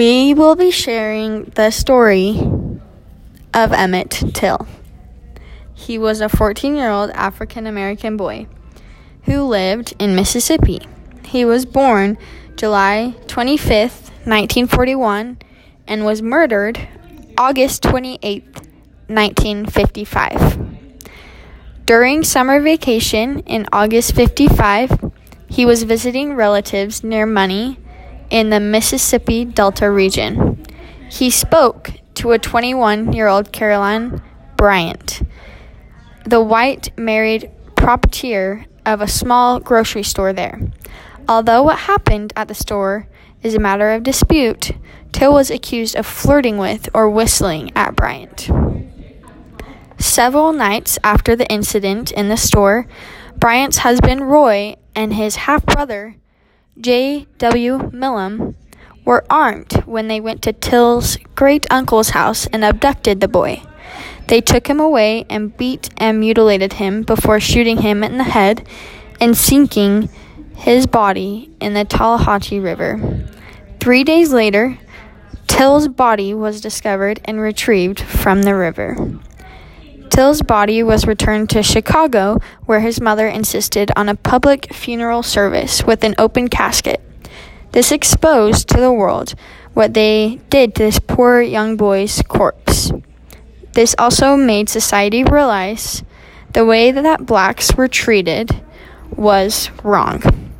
We will be sharing the story of Emmett Till. He was a 14 year old African American boy who lived in Mississippi. He was born July 25th, 1941, and was murdered August 28th, 1955. During summer vacation in August 55, he was visiting relatives near Money in the Mississippi Delta region. He spoke to a 21 year old Caroline Bryant, the white married proprietor of a small grocery store there. Although what happened at the store is a matter of dispute, Till was accused of flirting with or whistling at Bryant. Several nights after the incident in the store, Bryant's husband Roy and his half brother, J.W. Milam, were armed when they went to Till's great uncle's house and abducted the boy. They took him away and beat and mutilated him before shooting him in the head and sinking his body in the Tallahatchie River. Three days later, Till's body was discovered and retrieved from the river. Till's body was returned to Chicago, where his mother insisted on a public funeral service with an open casket. This exposed to the world what they did to this poor young boy's corpse. This also made society realize the way that blacks were treated was wrong.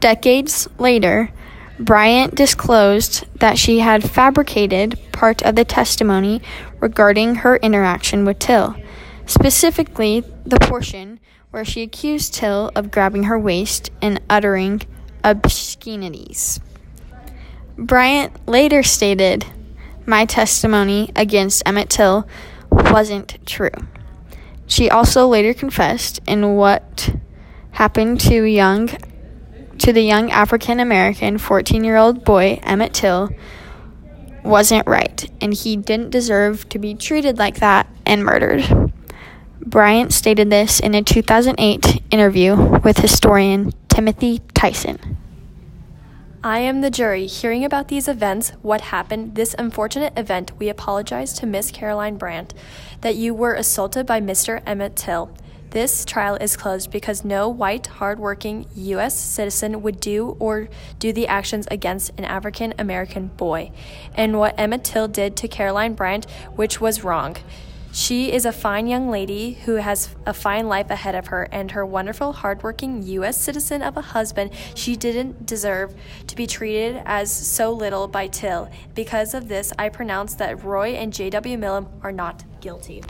Decades later, Bryant disclosed that she had fabricated part of the testimony regarding her interaction with Till, specifically the portion where she accused Till of grabbing her waist and uttering obscenities. Bryant later stated, My testimony against Emmett Till wasn't true. She also later confessed in what happened to young to the young African American 14 year old boy, Emmett Till, wasn't right, and he didn't deserve to be treated like that and murdered. Bryant stated this in a 2008 interview with historian Timothy Tyson. I am the jury. Hearing about these events, what happened, this unfortunate event, we apologize to Miss Caroline Brandt that you were assaulted by Mr. Emmett Till. This trial is closed because no white, hardworking U.S. citizen would do or do the actions against an African American boy, and what Emmett Till did to Caroline Bryant, which was wrong. She is a fine young lady who has a fine life ahead of her, and her wonderful, hardworking U.S. citizen of a husband. She didn't deserve to be treated as so little by Till. Because of this, I pronounce that Roy and J.W. Milam are not guilty.